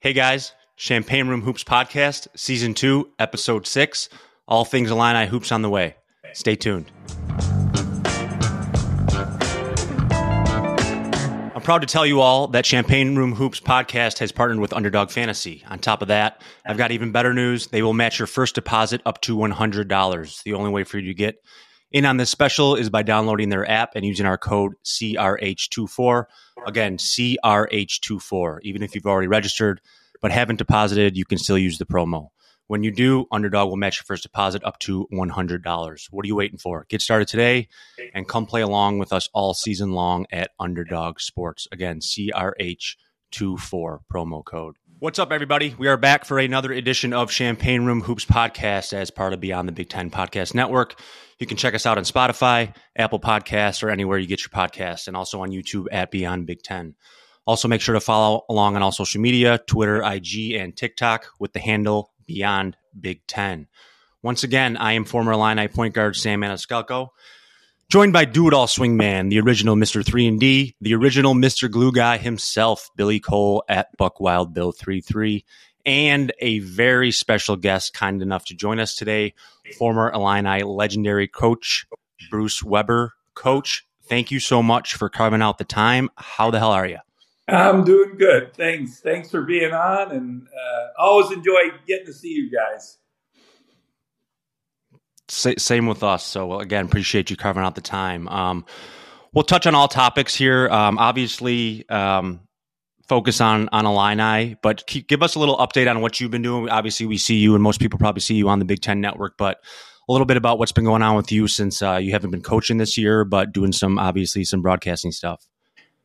Hey guys, Champagne Room Hoops Podcast, Season 2, Episode 6. All things Illini Hoops on the way. Stay tuned. I'm proud to tell you all that Champagne Room Hoops Podcast has partnered with Underdog Fantasy. On top of that, I've got even better news. They will match your first deposit up to $100. The only way for you to get in on this special is by downloading their app and using our code CRH24. Again, CRH24. Even if you've already registered but haven't deposited, you can still use the promo. When you do, Underdog will match your first deposit up to $100. What are you waiting for? Get started today and come play along with us all season long at Underdog Sports. Again, CRH24 promo code. What's up, everybody? We are back for another edition of Champagne Room Hoops podcast as part of Beyond the Big Ten Podcast Network. You can check us out on Spotify, Apple Podcasts, or anywhere you get your podcasts, and also on YouTube at Beyond Big Ten. Also, make sure to follow along on all social media Twitter, IG, and TikTok with the handle Beyond Big Ten. Once again, I am former Illini point guard Sam Maniscalco, joined by Do It All Swingman, the original Mr. 3 and D, the original Mr. Glue Guy himself, Billy Cole at Buck Wild Bill 33, and a very special guest kind enough to join us today, former Illini legendary coach Bruce Weber. Coach, thank you so much for carving out the time. How the hell are you? I'm doing good. Thanks. Thanks for being on, and uh, always enjoy getting to see you guys. Same with us. So again, appreciate you carving out the time. Um, we'll touch on all topics here. Um, obviously, um, focus on on Illini, but keep, give us a little update on what you've been doing. Obviously, we see you, and most people probably see you on the Big Ten Network, but a little bit about what's been going on with you since uh, you haven't been coaching this year, but doing some obviously some broadcasting stuff.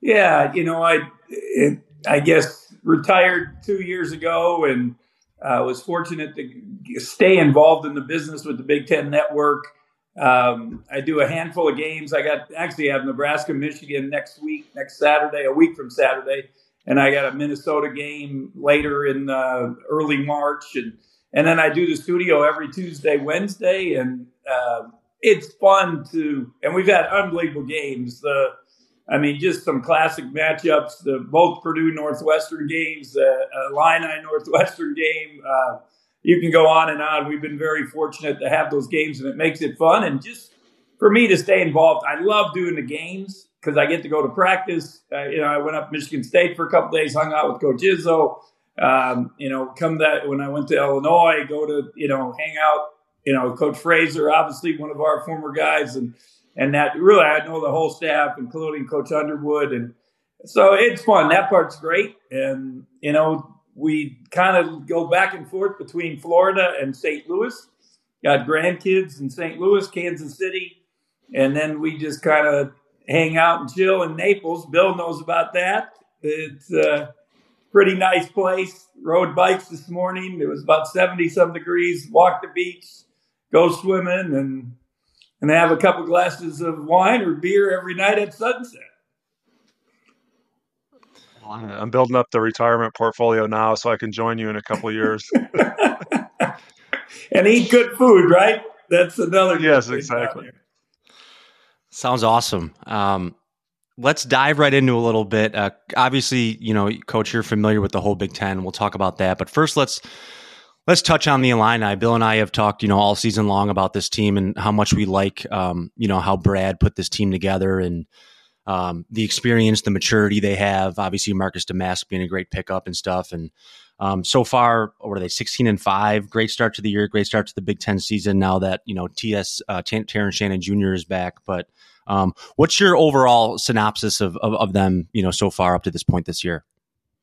Yeah, you know, I it, I guess retired two years ago, and uh, was fortunate to stay involved in the business with the Big Ten Network. Um, I do a handful of games. I got actually have Nebraska, Michigan next week, next Saturday, a week from Saturday and I got a Minnesota game later in uh, early March, and and then I do the studio every Tuesday, Wednesday, and uh, it's fun to. And we've had unbelievable games. I mean, just some classic matchups. The both Purdue Northwestern games, the uh, Illini Northwestern game. Uh, you can go on and on. We've been very fortunate to have those games, and it makes it fun. And just for me to stay involved, I love doing the games because I get to go to practice. Uh, you know, I went up Michigan State for a couple days, hung out with Coach Izzo. Um, you know, come that when I went to Illinois, go to you know hang out. You know, Coach Frazier, obviously one of our former guys, and and that really I know the whole staff, including Coach Underwood, and so it's fun. That part's great, and you know we kind of go back and forth between Florida and St. Louis. Got grandkids in St. Louis, Kansas City, and then we just kind of hang out and chill in Naples. Bill knows about that. It's a pretty nice place. Rode bikes this morning. It was about 70 some degrees. Walked the beach, go swimming, and and have a couple glasses of wine or beer every night at sunset. I'm building up the retirement portfolio now so I can join you in a couple years. and eat good food, right? That's another. Yes, exactly. Sounds awesome. Um, let's dive right into a little bit. Uh, obviously, you know, Coach, you're familiar with the whole Big Ten. We'll talk about that, but first, let's let's touch on the Illini. Bill and I have talked, you know, all season long about this team and how much we like, um, you know, how Brad put this team together and um, the experience, the maturity they have. Obviously, Marcus Domask being a great pickup and stuff. And um, so far, what are they? Sixteen and five. Great start to the year. Great start to the Big Ten season. Now that you know TS uh, Terrence Shannon Jr. is back, but um, what's your overall synopsis of, of, of them, you know, so far up to this point this year?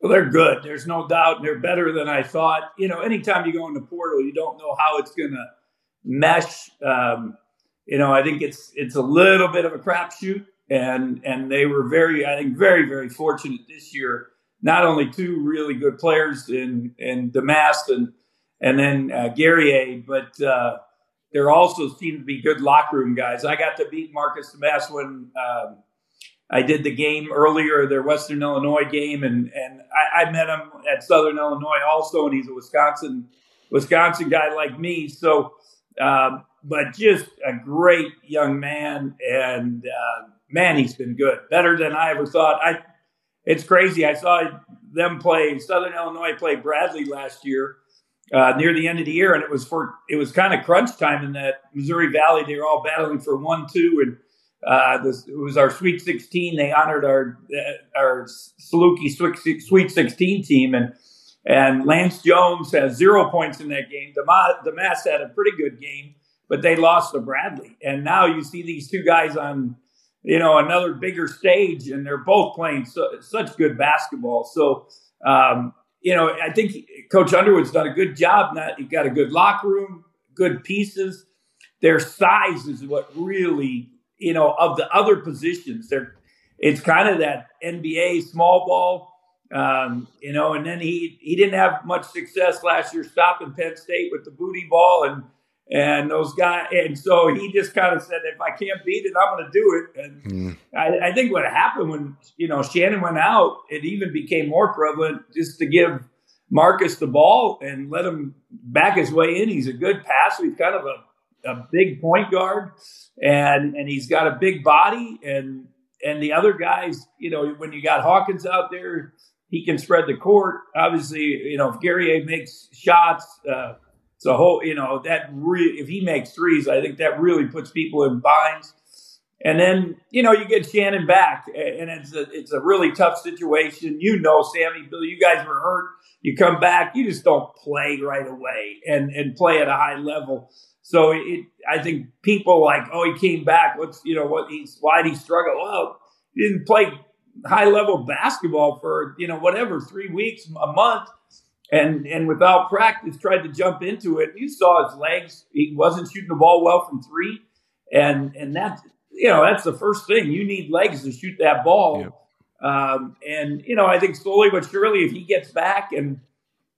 Well, they're good. There's no doubt. They're better than I thought. You know, anytime you go in the portal, you don't know how it's going to mesh. Um, you know, I think it's it's a little bit of a crapshoot, and and they were very, I think, very very fortunate this year. Not only two really good players in in Domask and and then uh, Guerrier, but uh, there also seem to be good locker room guys. I got to beat Marcus Domask when um, I did the game earlier, their Western Illinois game, and and I, I, met him at Southern Illinois also, and he's a Wisconsin Wisconsin guy like me. So, um, but just a great young man, and uh, man, he's been good, better than I ever thought. I it's crazy. I saw them play Southern Illinois play Bradley last year uh, near the end of the year, and it was for it was kind of crunch time in that Missouri Valley. They were all battling for one, two, and uh, this, it was our Sweet 16. They honored our uh, our Saluki Sweet 16 team, and and Lance Jones has zero points in that game. Domask had a pretty good game, but they lost to Bradley. And now you see these two guys on, you know, another bigger stage, and they're both playing so, such good basketball. So, um, you know, I think Coach Underwood's done a good job. Not he got a good locker room, good pieces. Their size is what really, you know, of the other positions. They're it's kind of that NBA small ball um, you know, and then he he didn't have much success last year stopping Penn State with the booty ball and and those guys. And so he just kind of said, if I can't beat it, I'm going to do it. And mm. I, I, think what happened when you know Shannon went out, it even became more prevalent just to give Marcus the ball and let him back his way in. He's a good passer. He's kind of a, a big point guard, and and he's got a big body and. And the other guys, you know, when you got Hawkins out there, he can spread the court. Obviously, you know, if Guerrier makes shots, uh, it's a whole, you know, that re- if he makes threes, I think that really puts people in binds. And then, you know, you get Shannon back, and it's a, it's a really tough situation. You know, Sammy, Bill, you guys were hurt. You come back, you just don't play right away and, and play at a high level. So it, I think people like, oh, he came back. What's, you know, what he's, why did he struggle? Well, he didn't play high level basketball for you know whatever three weeks a month. And and without practice tried to jump into it. You saw his legs. He wasn't shooting the ball well from three. And and that's you know that's the first thing. You need legs to shoot that ball. Um, and you know i think slowly but surely if he gets back and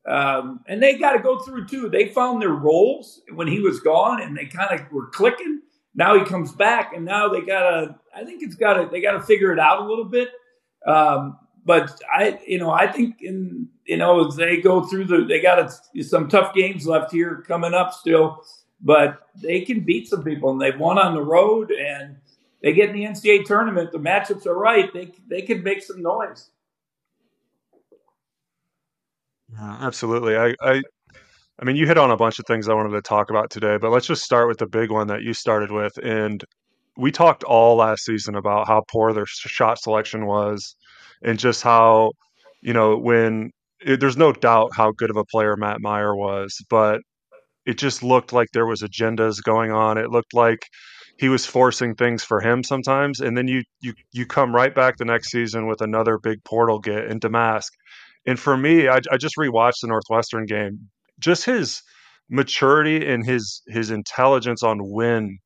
um, and they got to go through too they found their roles when he was gone and they kind of were clicking now he comes back and now they gotta i think it's gotta they gotta figure it out a little bit um, but I, you know, I think in you know they go through the, they got some tough games left here coming up still, but they can beat some people and they've won on the road and they get in the NCAA tournament. The matchups are right. They they can make some noise. Yeah, absolutely. I, I I mean, you hit on a bunch of things I wanted to talk about today, but let's just start with the big one that you started with. And we talked all last season about how poor their shot selection was and just how you know when it, there's no doubt how good of a player Matt Mayer was but it just looked like there was agendas going on it looked like he was forcing things for him sometimes and then you you you come right back the next season with another big portal get in Domask and for me I, I just rewatched the Northwestern game just his maturity and his his intelligence on when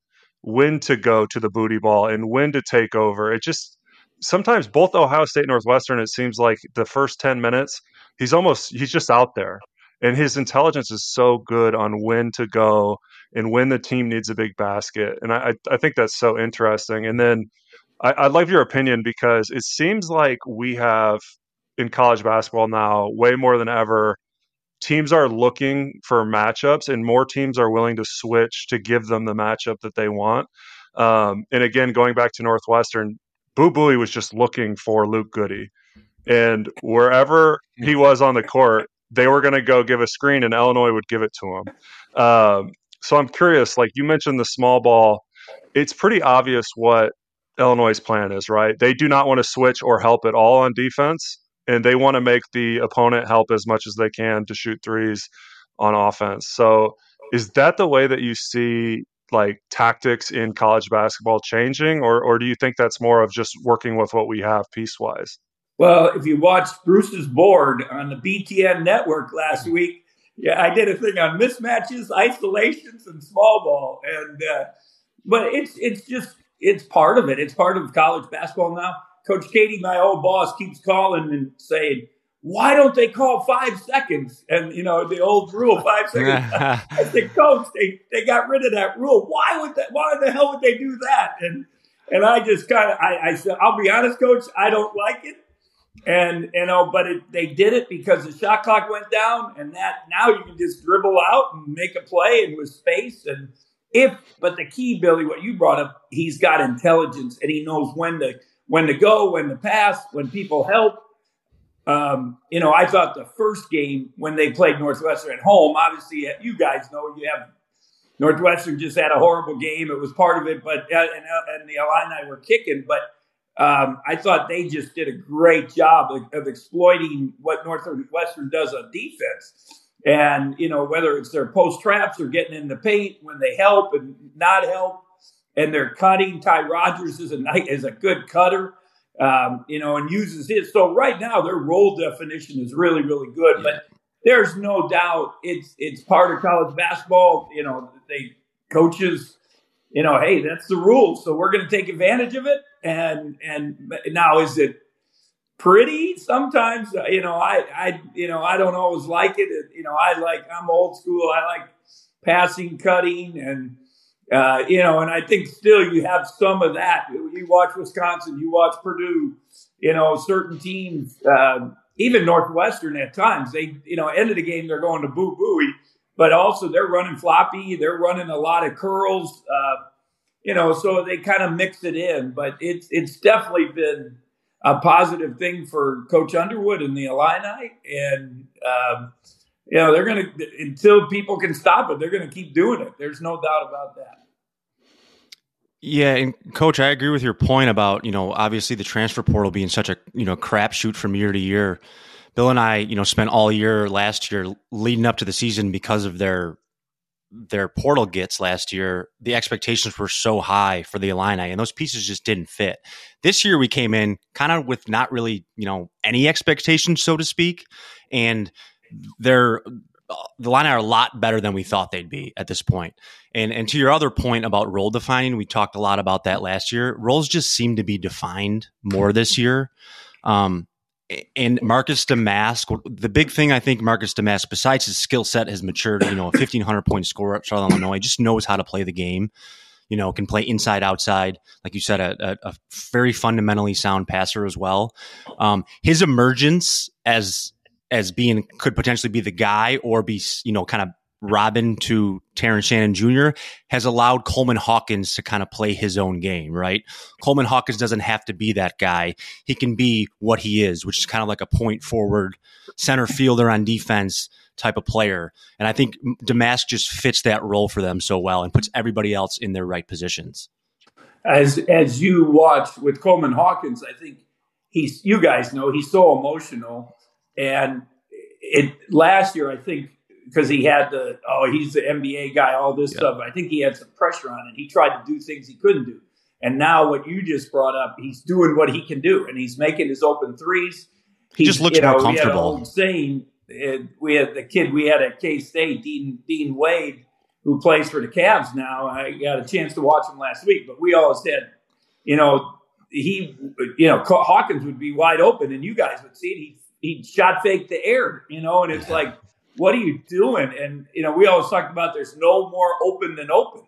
when to go to the booty ball and when to take over. It just sometimes both Ohio State and Northwestern, it seems like the first 10 minutes, he's almost, he's just out there. And his intelligence is so good on when to go and when the team needs a big basket. And I, I think that's so interesting. And then I, I love your opinion because it seems like we have in college basketball now, way more than ever, teams are looking for matchups and more teams are willing to switch to give them the matchup that they want. Um, and again, going back to Northwestern, Boo Buie was just looking for Luke Goode. And wherever he was on the court, they were going to go give a screen and Illinois would give it to him. Um, so I'm curious, like you mentioned the small ball, it's pretty obvious what Illinois' plan is, right? They do not want to switch or help at all on defense and they want to make the opponent help as much as they can to shoot threes on offense. So, is that the way that you see like tactics in college basketball changing, or or do you think that's more of just working with what we have piecewise? Well, if you watched Bruce's board on the BTN network last week, yeah, I did a thing on mismatches, isolations, and small ball, and uh, but it's it's just it's part of it. It's part of college basketball now. Coach Keady, my old boss, keeps calling and saying, why don't they call five seconds? And you know, the old rule, five seconds. I said, Coach, they, they got rid of that rule. Why would that why the hell would they do that? And and I just kind of I, I, said, I'll be honest, Coach, I don't like it. And you know, but it, they did it because the shot clock went down, and that now you can just dribble out and make a play and with space. And if but the key, Billy, what you brought up, he's got intelligence and he knows when to when to go, when to pass, when people help. Um, you know, I thought the first game when they played Northwestern at home, obviously, you guys know you have Northwestern just had a horrible game. It was part of it, but uh, and, uh, and the Illini were kicking. But um, I thought they just did a great job of, of, exploiting what Northwestern does on defense. And you know whether it's their post traps or getting in the paint when they help and not help, and they're cutting. Ty Rodgers is a is a good cutter, um, you know, and uses his. So right now their role definition is really really good. Yeah. But there's no doubt it's it's part of college basketball. You know, they coaches, you know, hey, that's the rules, so we're going to take advantage of it. And and now is it pretty sometimes uh, you know i i you know i don't always like it you know i like i'm old school i like passing cutting and uh, you know and i think still you have some of that. You watch wisconsin you watch purdue you know certain teams uh, even northwestern at times they you know end of the game they're going to Boo Buie but also they're running floppy they're running a lot of curls uh, you know so they kind of mix it in but it's it's definitely been a positive thing for Coach Underwood and the Illini, and um, you know they're going to until people can stop it, they're going to keep doing it. There's no doubt about that. Yeah, and coach, I agree with your point about you know obviously the transfer portal being such a you know crapshoot from year to year. Bill and I, you know, spent all year last year leading up to the season because of their their portal gets last year, the expectations were so high for the Illini, and those pieces just didn't fit. This year, we came in kind of with not really, you know, any expectations, so to speak, and they're the line are a lot better than we thought they'd be at this point. And and to your other point about role defining, we talked a lot about that last year. Roles just seem to be defined more this year. Um, and Marcus Domask, the big thing I think Marcus Domask, besides his skill set, has matured. You know, a fifteen hundred point scorer at Southern Illinois, just knows how to play the game. You know, can play inside, outside, like you said, a, a, a very fundamentally sound passer as well. Um, his emergence as as being could potentially be the guy or be you know kind of Robin to Terrence Shannon Jr. has allowed Coleman Hawkins to kind of play his own game, right? Coleman Hawkins doesn't have to be that guy. He can be what he is, which is kind of like a point forward center fielder on defense type of player. And I think Domask just fits that role for them so well and puts everybody else in their right positions. As as you watch with Coleman Hawkins, I think he's you guys know he's so emotional and it last year I think because he had the oh he's the NBA guy, all this yeah. stuff. I think he had some pressure on it. He tried to do things he couldn't do, and now what you just brought up, he's doing what he can do, and he's making his open threes. He just looks you know, more comfortable. saying we had the kid we had at K State, Dean Dean Wade, who plays for the Cavs now. I got a chance to watch him last week, but we always said, you know, he, you know, Hawkins would be wide open, and you guys would see it. He he shot fake the air, you know, and it's like what are you doing? And you know, we always talked about there's no more open than open.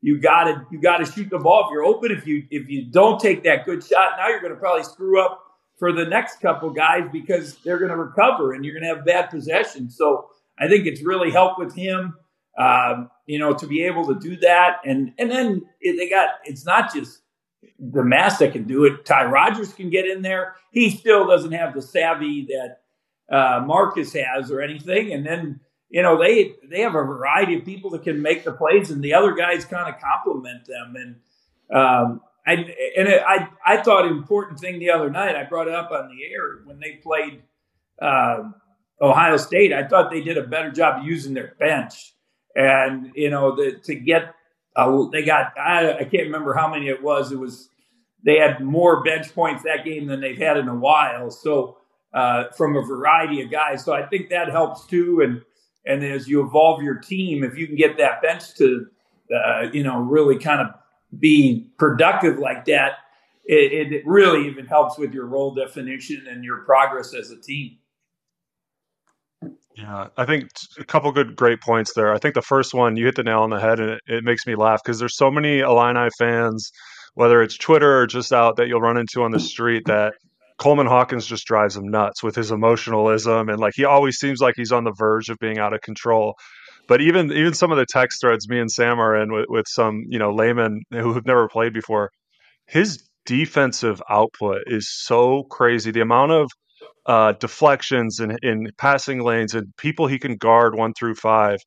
You got to you got to shoot the ball. If you're open, if you if you don't take that good shot, now you're going to probably screw up for the next couple guys because they're going to recover and you're going to have bad possession. So I think it's really helped with him, um, you know, to be able to do that. And and then they got it's not just Domask that can do it. Ty Rodgers can get in there. He still doesn't have the savvy that uh, Marcus has or anything. And then you know they they have a variety of people that can make the plays, and the other guys kind of complement them. And um, I and it, I I thought an important thing the other night. I brought it up on the air when they played uh, Ohio State. I thought they did a better job using their bench, and you know the, to get uh, they got I, I can't remember how many it was. It was they had more bench points that game than they've had in a while. So uh, from a variety of guys. So I think that helps too. And and as you evolve your team, if you can get that bench to uh, you know really kind of be productive like that, it, it really even helps with your role definition and your progress as a team. Yeah, I think a couple good, great points there. I think the first one, you hit the nail on the head, and it, it makes me laugh because there's so many Illini fans, whether it's Twitter or just out that you'll run into on the street, that Coleman Hawkins just drives them nuts with his emotionalism and like he always seems like he's on the verge of being out of control. But even even some of the text threads me and Sam are in with, with some you know laymen who have never played before, his defensive output is so crazy. The amount of uh, deflections and in passing lanes and people he can guard one through five.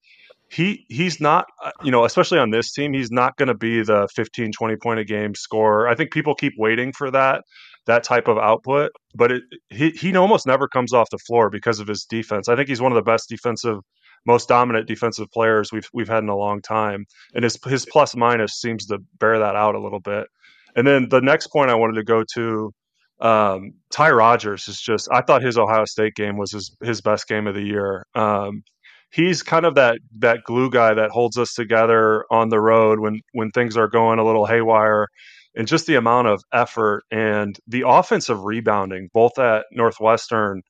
He he's not uh, you know especially on this team he's not going to be the 15 20 point a game scorer. I think people keep waiting for that that type of output, but it, he he almost never comes off the floor because of his defense. I think he's one of the best defensive most dominant defensive players we've we've had in a long time, and his his plus minus seems to bear that out a little bit. And then the next point I wanted to go to, um, Ty Rodgers is just I thought his Ohio State game was his his best game of the year. Um, he's kind of that that glue guy that holds us together on the road when when things are going a little haywire and just the amount of effort and the offensive rebounding both at Northwestern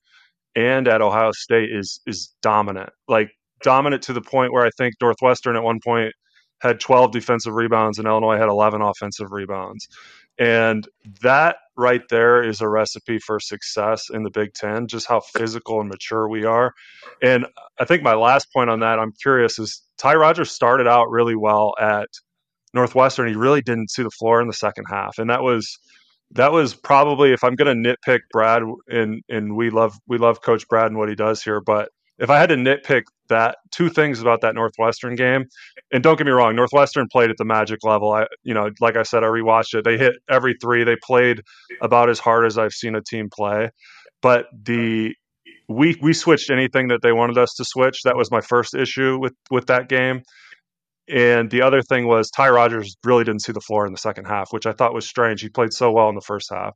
and at Ohio State is is dominant. Like dominant to the point where I think Northwestern at one point had 12 defensive rebounds and Illinois had 11 offensive rebounds. And that right there is a recipe for success in the Big Ten, just how physical and mature we are. And I think my last point on that, I'm curious, is Ty Rodgers started out really well at Northwestern. He really didn't see the floor in the second half. And that was that was probably if I'm to nitpick Brad and and we love we love Coach Brad and what he does here, but if I had to nitpick that two things about that Northwestern game, and don't get me wrong, Northwestern played at the magic level. I, you know, like I said, I rewatched it. They hit every three. They played about as hard as I've seen a team play. But the we we switched anything that they wanted us to switch. That was my first issue with with that game. And the other thing was Ty Rodgers really didn't see the floor in the second half, which I thought was strange. He played so well in the first half.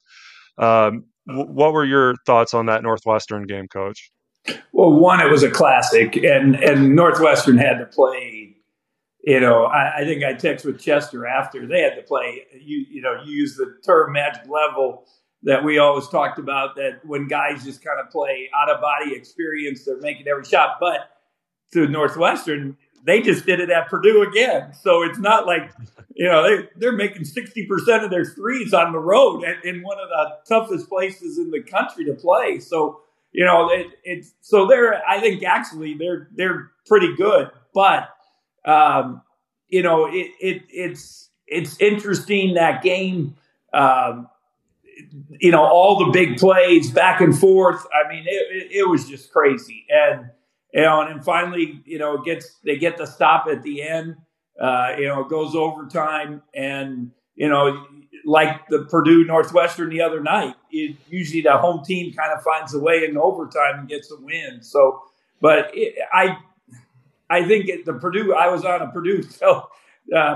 Um, what were your thoughts on that Northwestern game, Coach? Well, one, it was a classic, and and Northwestern had to play. You know, I, I think I text with Chester after they had to play. You you know, you use the term magic level that we always talked about. That when guys just kind of play out of body experience, they're making every shot. But to Northwestern, they just did it at Purdue again. So it's not like you know they they're making sixty percent of their threes on the road in one of the toughest places in the country to play. So you know, it, it's so they're. I think actually they're they're pretty good, but um, you know, it, it it's it's interesting that game. Um, you know, all the big plays back and forth. I mean, it, it, it was just crazy, and you know, and then finally, you know, gets they get the stop at the end. Uh, you know, it goes overtime, and you know, like the Purdue Northwestern the other night. It, usually the home team kind of finds a way in overtime and gets a win. So, but it, I, I think it, the Purdue. I was on a Purdue uh,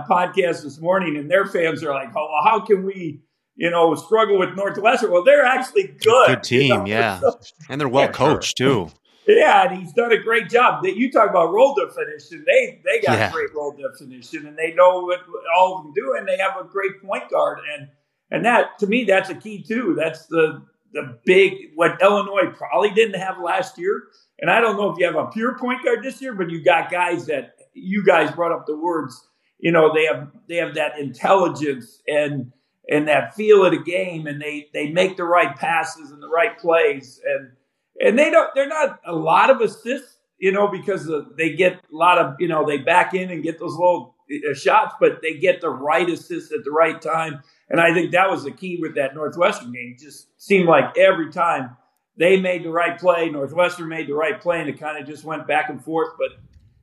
podcast this morning, and their fans are like, "Oh, well, how can we?" You know, struggle with Northwestern. Well, they're actually good. Good team, you know? yeah, and they're well coached too. Yeah, and he's done a great job. That you talk about role definition, they they got yeah. great role definition, and they know what all of them do, and they have a great point guard, and and that to me that's a key too. That's the the big what Illinois probably didn't have last year, and I don't know if you have a pure point guard this year, but you got guys that you guys brought up the words. You know, they have they have that intelligence and and that feel of the game, and they they make the right passes and the right plays and and they don't. They're not a lot of assists, you know, because they get a lot of you know they back in and get those little uh, shots, but they get the right assists at the right time. And I think that was the key with that Northwestern game. It just seemed like every time they made the right play, Northwestern made the right play, and it kind of just went back and forth. But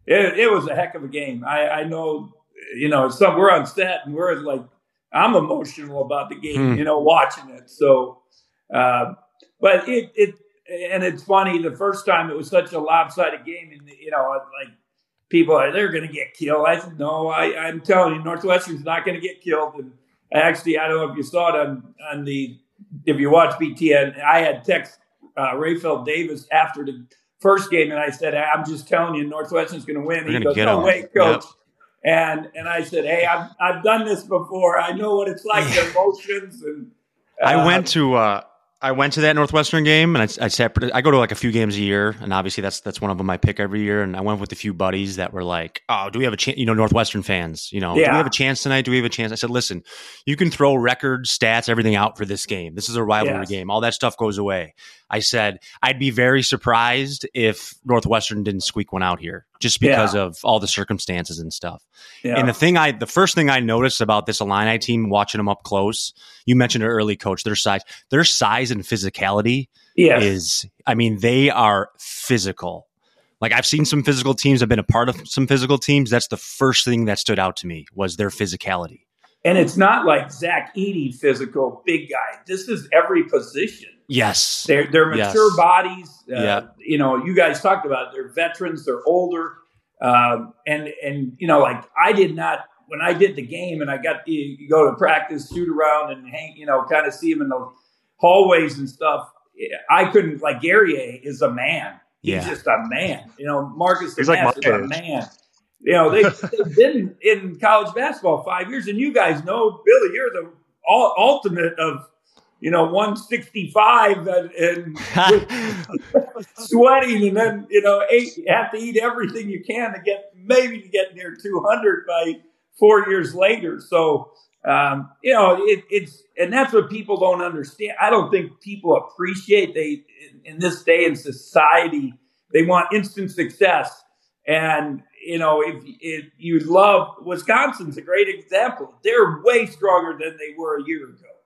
it, it was a heck of a game. I, I know, you know, some we're on set and we're like, I'm emotional about the game, hmm. you know, watching it. So, uh, but it, it and it's funny. The first time it was such a lopsided game, and you know, like people are they're going to get killed. I said, no, I, I'm telling you, Northwestern's not going to get killed. And actually, I don't know if you saw it on on the if you watch BTN. I had text uh, Rayfield Davis after the first game, and I said, I'm just telling you, Northwestern's going to win. We're he goes, No, wait, coach. Yep. And and I said, hey, I've I've done this before. I know what it's like, the emotions and. Uh, I went to uh, I went to that Northwestern game, and I, I separate. I go to like a few games a year, and obviously that's that's one of them I pick every year. And I went with a few buddies that were like, "Oh, do we have a chance?" You know, Northwestern fans. You know, yeah. do we have a chance tonight? Do we have a chance? I said, "Listen, you can throw records, stats, everything out for this game. This is a rivalry yes. game. All that stuff goes away." I said I'd be very surprised if Northwestern didn't squeak one out here, just because yeah. of all the circumstances and stuff. Yeah. And the thing I, the first thing I noticed about this Illini team, watching them up close, you mentioned it early, Coach. Their size, their size and physicality yes. is, I mean, they are physical. Like I've seen some physical teams. I've been a part of some physical teams. That's the first thing that stood out to me was their physicality. And it's not like Zach Edey physical big guy. This is every position. Yes. They're, they're mature yes. bodies. Uh, yeah. You know, you guys talked about it. They're veterans. They're older. Um, and, and, you know, like I did not, when I did the game and I got to you go to practice, shoot around and hang, you know, kind of see them in the hallways and stuff. I couldn't, like Gary is a man. He's yeah. just a man. You know, Marcus He's like is a man. You know, they, they've been in college basketball five years, and you guys know, Billy, you're the ultimate of you know, 165 and, and sweating and then, you know, eight, you have to eat everything you can to get maybe to get near 200 by four years later. So, um, you know, it, it's, and that's what people don't understand. I don't think people appreciate they, in, in this day in society, they want instant success. And, you know, if, if you love Wisconsin's a great example, they're way stronger than they were a year ago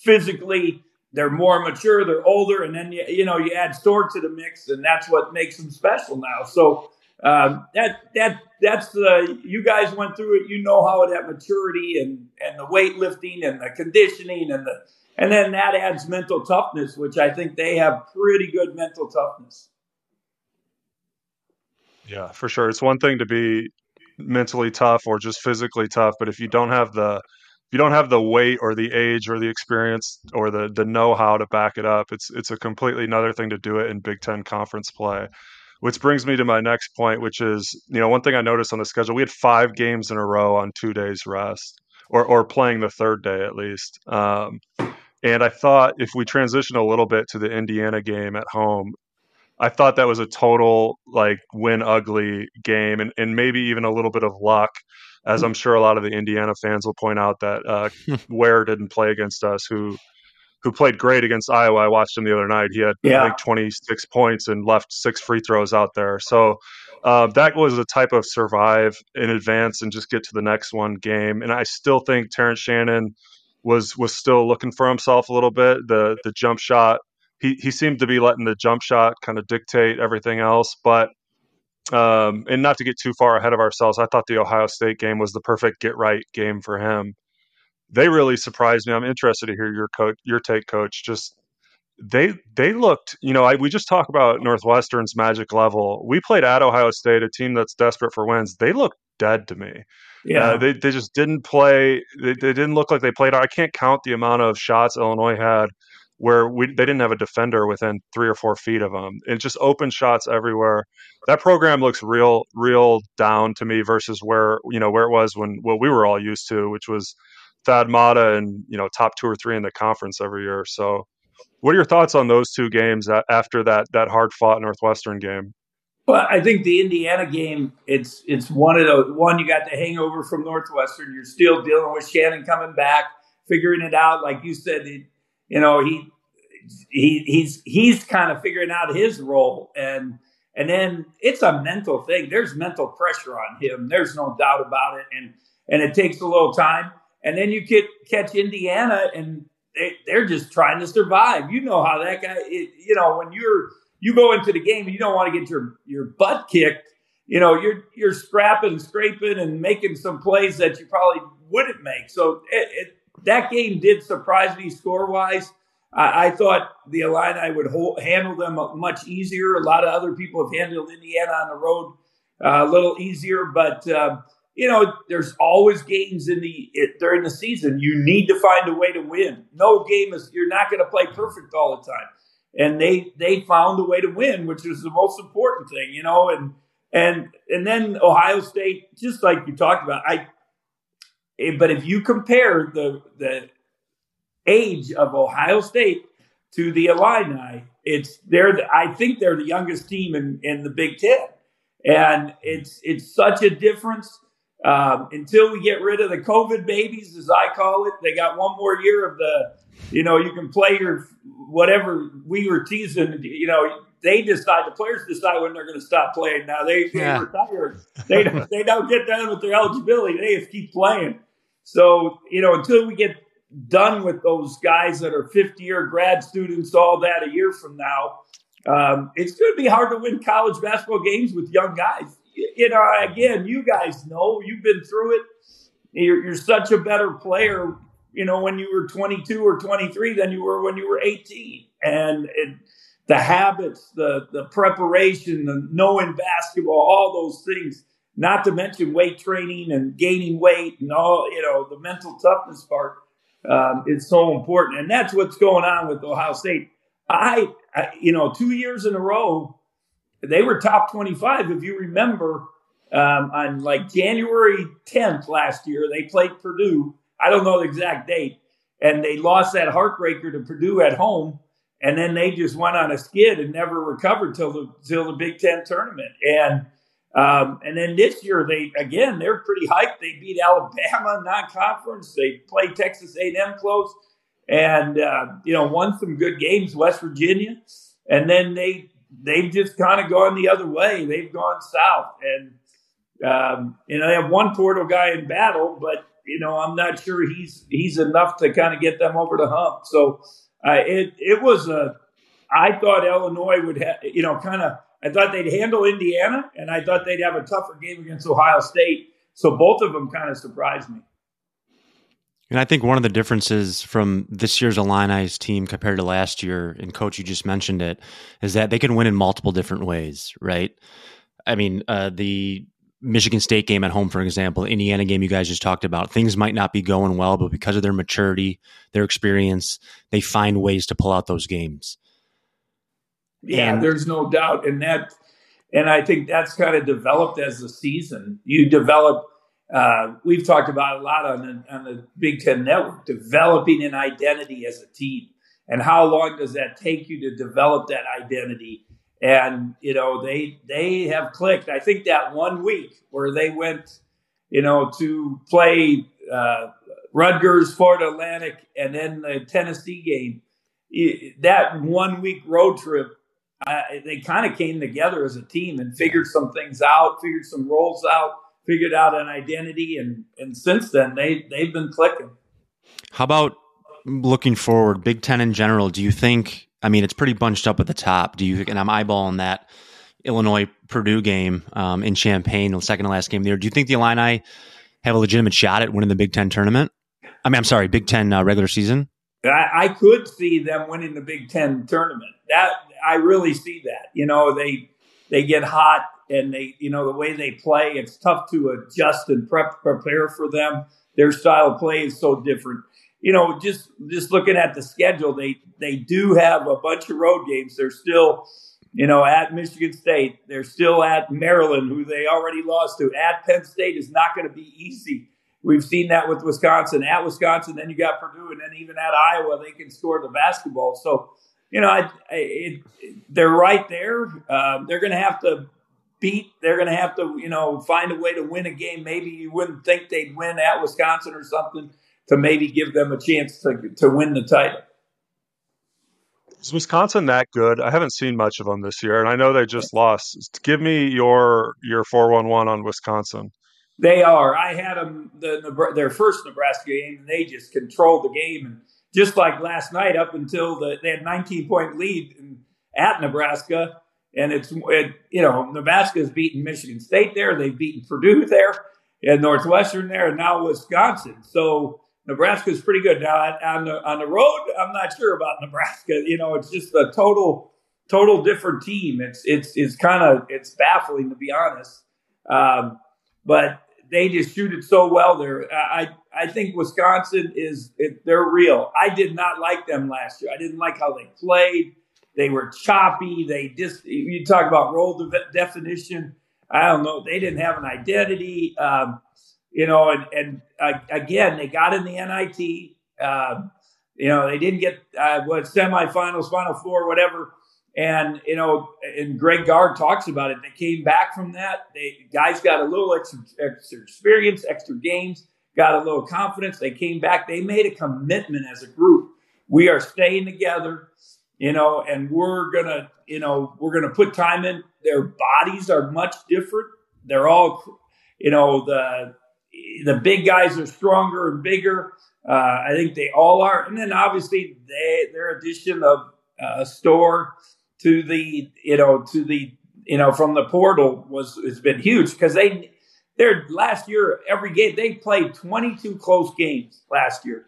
physically. They're more mature, they're older, and then you, you know you add Storr to the mix, and that's what makes them special now. So um, that that that's the you guys went through it. You know how that maturity and and the weightlifting and the conditioning and the and then that adds mental toughness, which I think they have pretty good mental toughness. Yeah, for sure. It's one thing to be mentally tough or just physically tough, but if you don't have the you don't have the weight or the age or the experience or the the know-how to back it up, it's it's a completely another thing to do it in Big Ten conference play. Which brings me to my next point, which is you know one thing I noticed on the schedule, we had five games in a row on two days rest, or or playing the third day at least. Um, and I thought if we transition a little bit to the Indiana game at home, I thought that was a total like win ugly game and, and maybe even a little bit of luck as I'm sure a lot of the Indiana fans will point out that uh, Ware didn't play against us, who who played great against Iowa. I watched him the other night. He had yeah. I think 26 points and left six free throws out there. So uh, that was a type of survive in advance and just get to the next one game. And I still think Terrence Shannon was was still looking for himself a little bit. The the jump shot. He, he seemed to be letting the jump shot kind of dictate everything else, but um, and not to get too far ahead of ourselves, I thought the Ohio State game was the perfect get right game for him. They really surprised me. I'm interested to hear your coach, your take, coach. Just they they looked, you know, I, we just talk about Northwestern's magic level. We played at Ohio State, a team that's desperate for wins. They looked dead to me. Yeah, uh, they they just didn't play. They, they didn't look like they played. I can't count the amount of shots Illinois had where we they didn't have a defender within three or four feet of them. It just open shots everywhere. That program looks real, real down to me versus where you know where it was when what we were all used to, which was Thad Matta and you know top two or three in the conference every year. So, what are your thoughts on those two games after that that hard fought Northwestern game? Well, I think the Indiana game, it's it's one of the one you got the hangover from Northwestern. You're still dealing with Shannon coming back, figuring it out. Like you said, it, you know, he he he's he's kind of figuring out his role and and then it's a mental thing. There's mental pressure on him. There's no doubt about it. And and it takes a little time. And then you get catch Indiana and they, they're just trying to survive. You know how that guy it, you know, when you're you go into the game and you don't want to get your your butt kicked, you know, you're you're scrapping, scraping, and making some plays that you probably wouldn't make. So it, it that game did surprise me score wise. I, I, thought the Illini would hold, handle them much easier. A lot of other people have handled Indiana on the road uh, a little easier, but uh, you know, there's always games in the it, during the season. You need to find a way to win. No game is you're not going to play perfect all the time, and they they found a way to win, which is the most important thing, you know. And and and then Ohio State, just like you talked about, I but if you compare the the age of Ohio State to the Illini, it's they're the, I think they're the youngest team in, in the Big Ten, and it's it's such a difference. um, until we get rid of the COVID babies, as I call it. They got one more year of the, you know, you can play your whatever we were teasing. You know, they decide the players decide when they're going to stop playing. Now they, they yeah. retire. They don't, they don't get done with their eligibility. They just keep playing. So you know, until we get done with those guys that are 50 year grad students, all that a year from now, um, it's going to be hard to win college basketball games with young guys. You know, again, you guys know you've been through it. You're, you're such a better player, you know, when you were 22 or 23 than you were when you were 18. And it, the habits, the the preparation, the knowing basketball, all those things. Not to mention weight training and gaining weight and all you know the mental toughness part um, is so important, and that's what's going on with Ohio State. I, I, you know, two years in a row, they were top twenty-five. If you remember, um, on like January tenth last year, they played Purdue. I don't know the exact date, and they lost that heartbreaker to Purdue at home and then they just went on a skid and never recovered till the till the Big Ten tournament. And um, and then this year they again they're pretty hyped. They beat Alabama non-conference. They play Texas A&M close, and uh, you know won some good games. West Virginia, and then they they've just kind of gone the other way. They've gone south, and um, you know they have one portal guy in Battle, but you know I'm not sure he's he's enough to kind of get them over the hump. So uh, it it was a. I thought Illinois would have, you know, kind of. I thought they'd handle Indiana, and I thought they'd have a tougher game against Ohio State. So both of them kind of surprised me. And I think one of the differences from this year's Illini's team compared to last year, and coach, you just mentioned it, is that they can win in multiple different ways, right? I mean, uh, the Michigan State game at home, for example, Indiana game you guys just talked about, things might not be going well, but because of their maturity, their experience, they find ways to pull out those games. Yeah, and, there's no doubt. And that, and I think that's kind of developed as the season. You develop, uh, we've talked about a lot on the, on the Big Ten Network, developing an identity as a team. And how long does that take you to develop that identity? and you know they they have clicked. I think that one week where they went, you know, to play uh, Rutgers, Florida Atlantic, and then the Tennessee game. That one week road trip, uh, they kind of came together as a team and figured some things out, figured some roles out, figured out an identity, and and since then they they've been clicking. How about looking forward, Big Ten in general? Do you think I mean, it's pretty bunched up at the top. Do you? And I'm eyeballing that Illinois Purdue game um, in Champaign, the second to last game there. Do you think the Illini have a legitimate shot at winning the Big Ten tournament? I mean, I'm sorry, Big Ten uh, regular season. I, I, could see them winning the Big Ten tournament. That I really see that. You know, they they get hot and they, you know, the way they play, it's tough to adjust and prep prepare for them. Their style of play is so different you know, just just looking at the schedule, they they do have a bunch of road games. They're still, you know, at Michigan State. They're still at Maryland, who they already lost to. At Penn State is not going to be easy. We've seen that with Wisconsin. At Wisconsin, then you got Purdue, and then even at Iowa, they can score the basketball. So, you know, I, I, it, they're right there. Uh, they're going to have to beat. They're going to have to, you know, find a way to win a game. Maybe you wouldn't think they'd win at Wisconsin or something to maybe give them a chance to to win the title. Is Wisconsin that good? I haven't seen much of them this year, and I know they just lost. Give me your your four one one on Wisconsin. They are. I had them the, their first Nebraska game, and they just controlled the game. And just like last night, up until the, they had 19 point lead in, at Nebraska, and it's it, you know Nebraska has beaten Michigan State there, they've beaten Purdue there, and Northwestern there, and now Wisconsin. So Nebraska is pretty good. Now on the on the road, I'm not sure about Nebraska. You know, it's just a total total different team. It's it's it's kind of it's baffling to be honest. Um, but they just shoot it so well there. I I think Wisconsin is they're real. I did not like them last year. I didn't like how they played. They were choppy. They just you talk about role de- definition. I don't know. They didn't have an identity. Um, you know, and, and uh, again, they got in the NIT. Uh, you know, they didn't get uh, what semifinals, final four, whatever. And you know, and Greg Gard talks about it. They came back from that. They guys got a little extra, extra experience, extra games, got a little confidence. They came back. They made a commitment as a group. We are staying together, you know, and we're gonna, you know, we're gonna put time in. Their bodies are much different. They're all, you know, the the big guys are stronger and bigger. Uh, I think they all are. And then obviously they, their addition of uh, Storr to the you know to the you know from the portal was has been huge because they their last year every game they played 22 close games last year.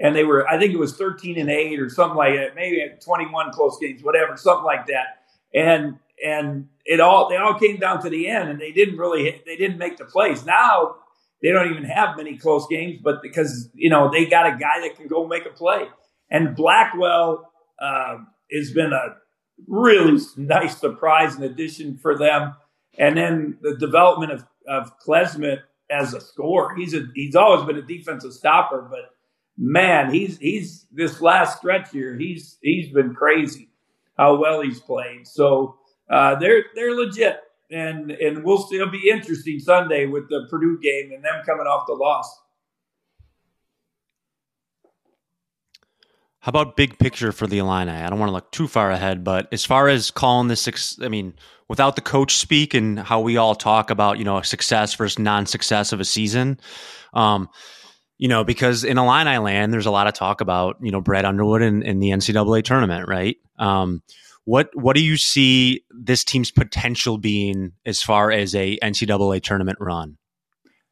And they were I think it was 13 and 8 or something like that maybe 21 close games whatever something like that. And and it all they all came down to the end and they didn't really they didn't make the plays. Now they don't even have many close games but because you know they got a guy that can go make a play. And Blackwell uh, has been a really nice surprise and addition for them. And then the development of, of Klesmit as a scorer. He's a he's always been a defensive stopper, but man, he's he's this last stretch here, he's he's been crazy how well he's played. So uh, they're they're legit, and and we'll still be interesting Sunday with the Purdue game and them coming off the loss. How about big picture for the Illini? I don't want to look too far ahead, but as far as calling this, I mean, without the coach speak and how we all talk about, you know, success versus non-success of a season, um, you know, because in Illini land, there's a lot of talk about, you know, Brad Underwood and, the NCAA tournament, right? Um, what what do you see this team's potential being as far as a NCAA tournament run?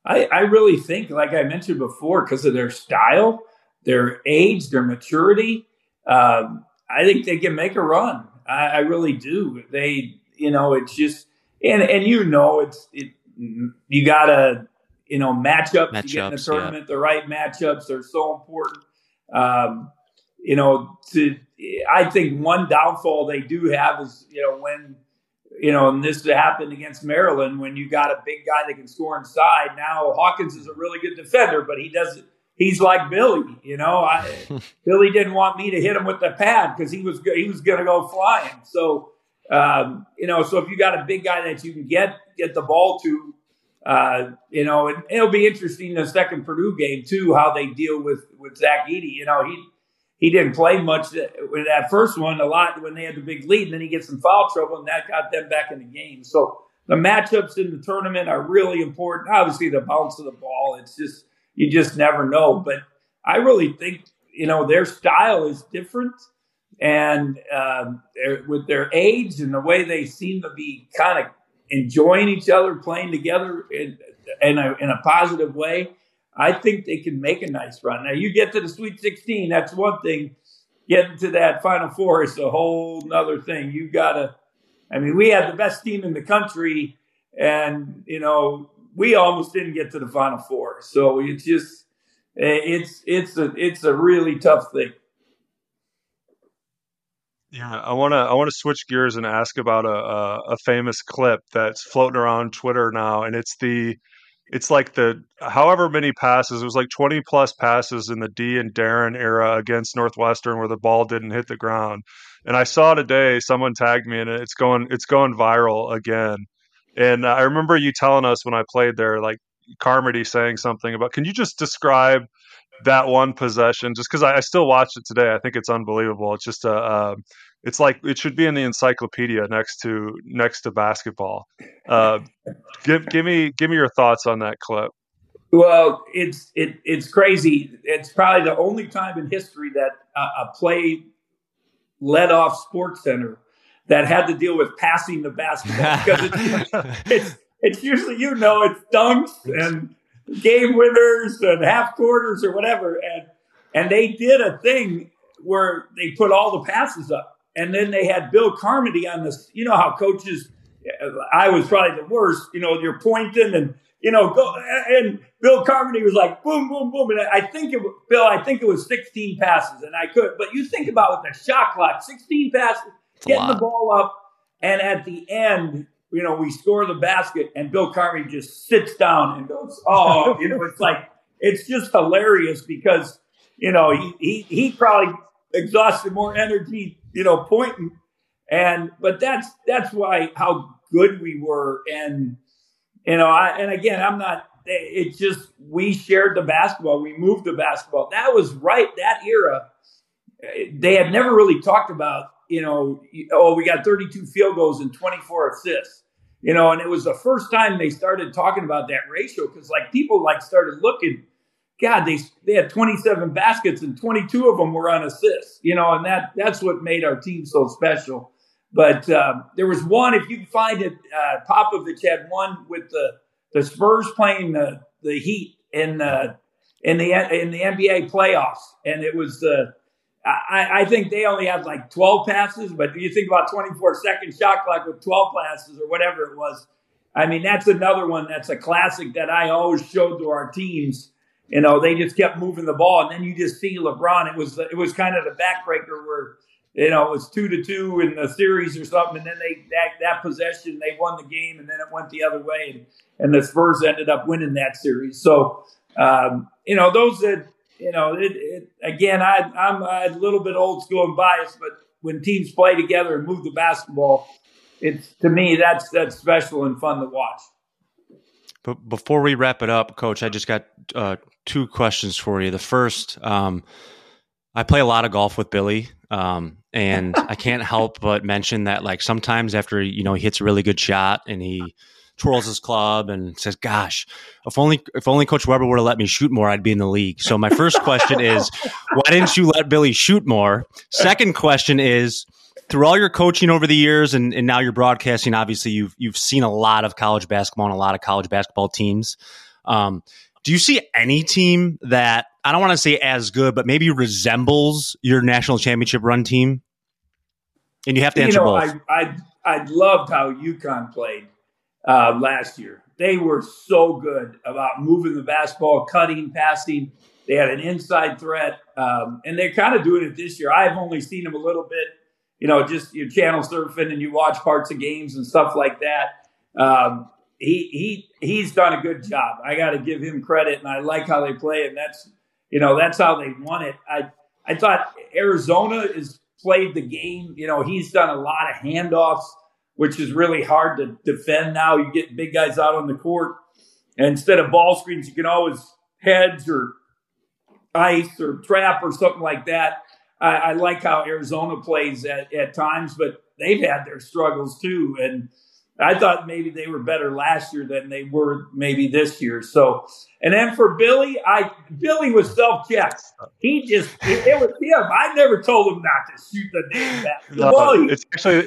I, I really think, like I mentioned before, because of their style, their age, their maturity, um, I think they can make a run. I, I, really do. They, you know, it's just and and you know, it's it. You gotta, you know, matchups. matchups you get in the tournament, yeah. the right matchups are so important. Um, you know, to I think one downfall they do have is you know when you know, and this happened against Maryland when you got a big guy that can score inside. Now Hawkins is a really good defender, but he doesn't he's like Billy. You know, I, Billy didn't want me to hit him with the pad because he was he was going to go flying. So um, you know, so if you got a big guy that you can get get the ball to, uh, you know, and it'll be interesting in the second Purdue game too how they deal with with Zach Edey. You know, he he didn't play much with that first one a lot when they had the big lead, and then he gets some foul trouble, and that got them back in the game. So the matchups in the tournament are really important. Obviously, the bounce of the ball. It's just you just never know. But I really think you know their style is different, and um, with their age and the way they seem to be kind of enjoying each other, playing together in, in a, in a positive way. I think they can make a nice run. Now you get to the Sweet 16, that's one thing. Getting to that Final Four is a whole other thing. You gotta. I mean, we had the best team in the country, and you know we almost didn't get to the final four. So it's just eh, it's it's a it's a really tough thing. Yeah, I want to I want to switch gears and ask about a, a, a famous clip that's floating around Twitter now, and it's the it's like the however many passes it was like 20 plus passes in the Dee and Deron era against Northwestern where the ball didn't hit the ground. And I saw today someone tagged me and it's going it's going viral again. And I remember you telling us when I played there, like Carmody saying something about, can you just describe that one possession? Just because I, I, still watch it today, I think it's unbelievable. It's just a, uh, it's like it should be in the encyclopedia next to next to basketball. Uh, give give me give me your thoughts on that clip. Well, it's it it's crazy. It's probably the only time in history that a, a play led off Sports Center that had to deal with passing the basketball because it's, it's, it's usually you know it's dunks and game winners and half quarters or whatever. And and they did a thing where they put all the passes up. And then they had Bill Carmody on this you know how coaches I was probably the worst you know you're pointing and you know go and Bill Carmody was like boom boom boom. And I think it Bill I think it was 16 passes and I could but you think about with the shot clock 16 passes getting the ball up. And at the end, you know, we score the basket and Bill Carmody just sits down and goes, Oh, you know, it's like, it's just hilarious because, you know, he, he, he probably exhausted more energy, you know, pointing And but that's that's why how good we were, and you know, I and again, I'm not. It's just we shared the basketball, we moved the basketball. That was right that era. They had never really talked about, you know, oh, we got 32 field goals and 24 assists you know, and it was the first time they started talking about that ratio because like people like started looking, God, they they had 27 baskets and 22 of them were on assists, you know, and that that's what made our team so special. But um, there was one, if you can find it, uh, Popovich had one with the the Spurs playing the the Heat in the in the in the NBA playoffs, and it was the I, I, think they only had like 12 passes, but you think about 24 second shot clock with 12 passes or whatever it was. I mean, that's another one that's a classic that I always showed to our teams. You know, they just kept moving the ball, and then you just see LeBron. It was it was kind of the backbreaker where you know it was two to two in the series or something, and then they that that possession they won the game, and then it went the other way, and, and the Spurs ended up winning that series. So um, you know, those that you know, it, it, again, I, I'm a little bit old school and biased, but when teams play together and move the basketball, it's to me that's that's special and fun to watch. But before we wrap it up, Coach, I just got uh, two questions for you. The first, um, I play a lot of golf with Billy, um, and I can't help but mention that, like, sometimes after you know he hits a really good shot and he twirls his club and says, "Gosh, if only if only Coach Weber would have let me shoot more, I'd be in the league." So my first question is, why didn't you let Billy shoot more? Second question is, through all your coaching over the years and, and now you're broadcasting, obviously you've you've seen a lot of college basketball and a lot of college basketball teams. Um, do you see any team that I don't want to say as good, but maybe resembles your national championship run team? And you have to answer you know, both. I, I I loved how UConn played uh, last year. They were so good about moving the basketball, cutting, passing. They had an inside threat, um, and they're kind of doing it this year. I've only seen them a little bit, you know, just you channel surfing and you watch parts of games and stuff like that. Um, he he he's done a good job. I got to give him credit, and I like how they play, and that's you know that's how they won it. I I thought Arizona has played the game. You know, he's done a lot of handoffs which is really hard to defend now. You get big guys out on the court. And instead of ball screens, you can always hedge or ice or trap or something like that. I, I like how Arizona plays at, at times, but they've had their struggles too. And I thought maybe they were better last year than they were maybe this year. So, and then for Billy, I Billy was self checked. He just it, it, was him. I never told him not to shoot the damn. No, it's actually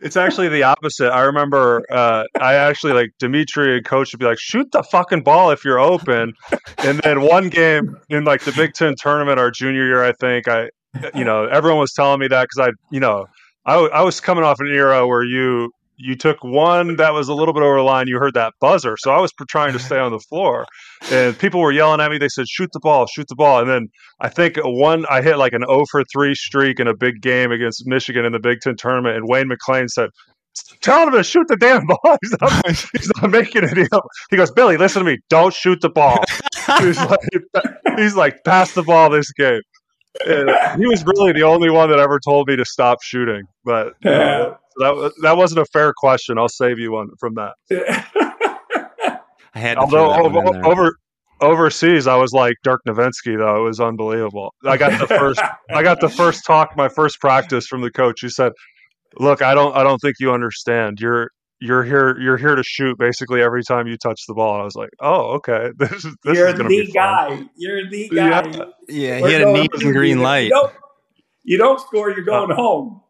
it's actually the opposite. I remember uh, I actually like Demetri and coach would be like, shoot the fucking ball if you're open. And then one game in like the Big Ten tournament our junior year, I think I, you know, everyone was telling me that because I, you know, I, I was coming off an era where you you took one that was a little bit over the line. You heard that buzzer, so I was trying to stay on the floor, and people were yelling at me. They said, "Shoot the ball, shoot the ball!" And then I think one I hit like an 0 for three streak in a big game against Michigan in the Big Ten tournament, and Wayne McClain said. Tell him to shoot the damn ball. He's not, he's not making it. He goes, Billy, listen to me. Don't shoot the ball. he's, like, he's like, pass the ball this game. And he was really the only one that ever told me to stop shooting. But uh, that that wasn't a fair question. I'll save you one from that. I had although over, over overseas, I was like Dirk Nowitzki though. It was unbelievable. I got the first I got the first talk, my first practice from the coach. He said, "Look, I don't I don't think you understand. You're you're here you're here to shoot basically every time you touch the ball." And I was like, "Oh, okay. This is this you're is going to be guy. Fun. You're the guy. Yeah, yeah he had a neat green light. You don't, you don't score, you're going uh, home."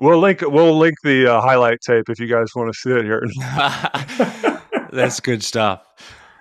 We'll link we'll link the uh, highlight tape if you guys want to see it here. That's good stuff.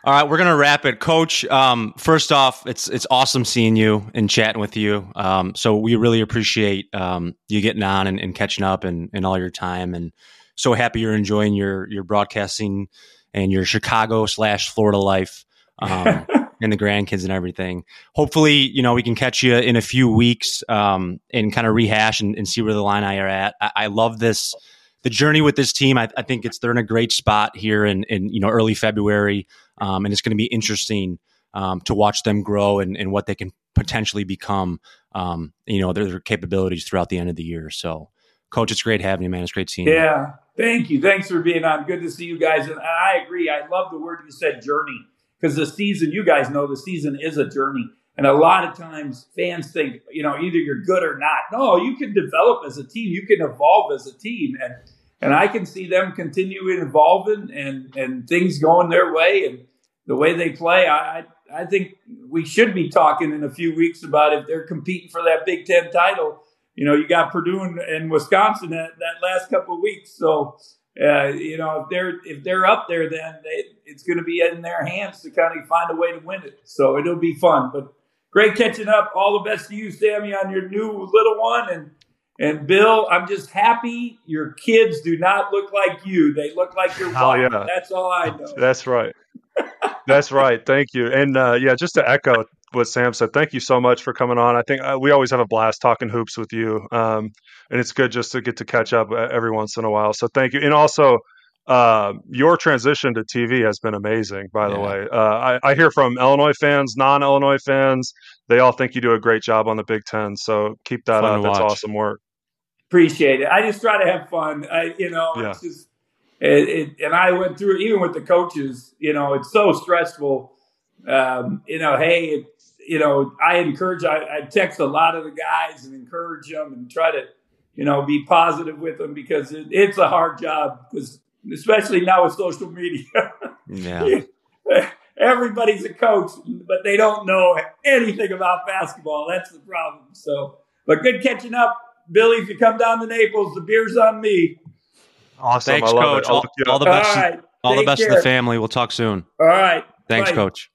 All right, we're gonna wrap it, Coach. Um, first off, it's it's awesome seeing you and chatting with you. Um, so we really appreciate um, you getting on and, and catching up and, and all your time, and so happy you're enjoying your your broadcasting and your Chicago slash Florida life. Um, and the grandkids and everything. Hopefully, you know, we can catch you in a few weeks um, and kind of rehash and, and, see where the Illini are at. I, I love this the journey with this team. I, I, think it's they're in a great spot here in, in you know early February, um, and it's going to be interesting um, to watch them grow and, and, what they can potentially become. Um, you know, their, their, capabilities throughout the end of the year. So. Coach, it's great having you, man. It's great seeing you. Yeah, thank you. Thanks for being on. Good to see you guys. And I agree. I love the word you said, journey, because the season, you guys know, the season is a journey. And a lot of times fans think, you know, either you're good or not. No, you can develop as a team. You can evolve as a team. And and I can see them continuing evolving and and things going their way and the way they play. I I think we should be talking in a few weeks about if they're competing for that Big Ten title. You know, you got Purdue and, and Wisconsin that, that last couple of weeks. So, uh, you know, if they're if they're up there, then they, it's going to be in their hands to kind of find a way to win it. So it'll be fun. But great catching up. All the best to you, Sammy, on your new little one. And and Bill, I'm just happy your kids do not look like you. They look like your Oh yeah, That's all I know. That's right. That's right. Thank you. And uh, yeah, just to echo what Sam said, thank you so much for coming on. I think uh, we always have a blast talking hoops with you, um, and it's good just to get to catch up uh, every once in a while. So thank you. And also, uh, your transition to TV has been amazing. By the Yeah. way, uh, I, I hear from Illinois fans, non-Illinois fans, they all think you do a great job on the Big Ten. So keep that Fun up. to That's awesome work. Appreciate it. I just try to have fun. I, you know, it's just, it, it, and I went through it even with the coaches. You know, it's so stressful. Um, you know, hey, it, you know, I encourage. I, I text a lot of the guys and encourage them and try to, you know, be positive with them because it, it's a hard job because especially now with social media. Yeah. Everybody's a coach, but they don't know anything about basketball. That's the problem. So, but good catching up, Billy. If you come down to Naples, the beer's on me. Awesome. Thanks, I love Coach. it. All, all the best. All right. all the Take best to the family. We'll talk soon. All right. Thanks, Bye. Coach.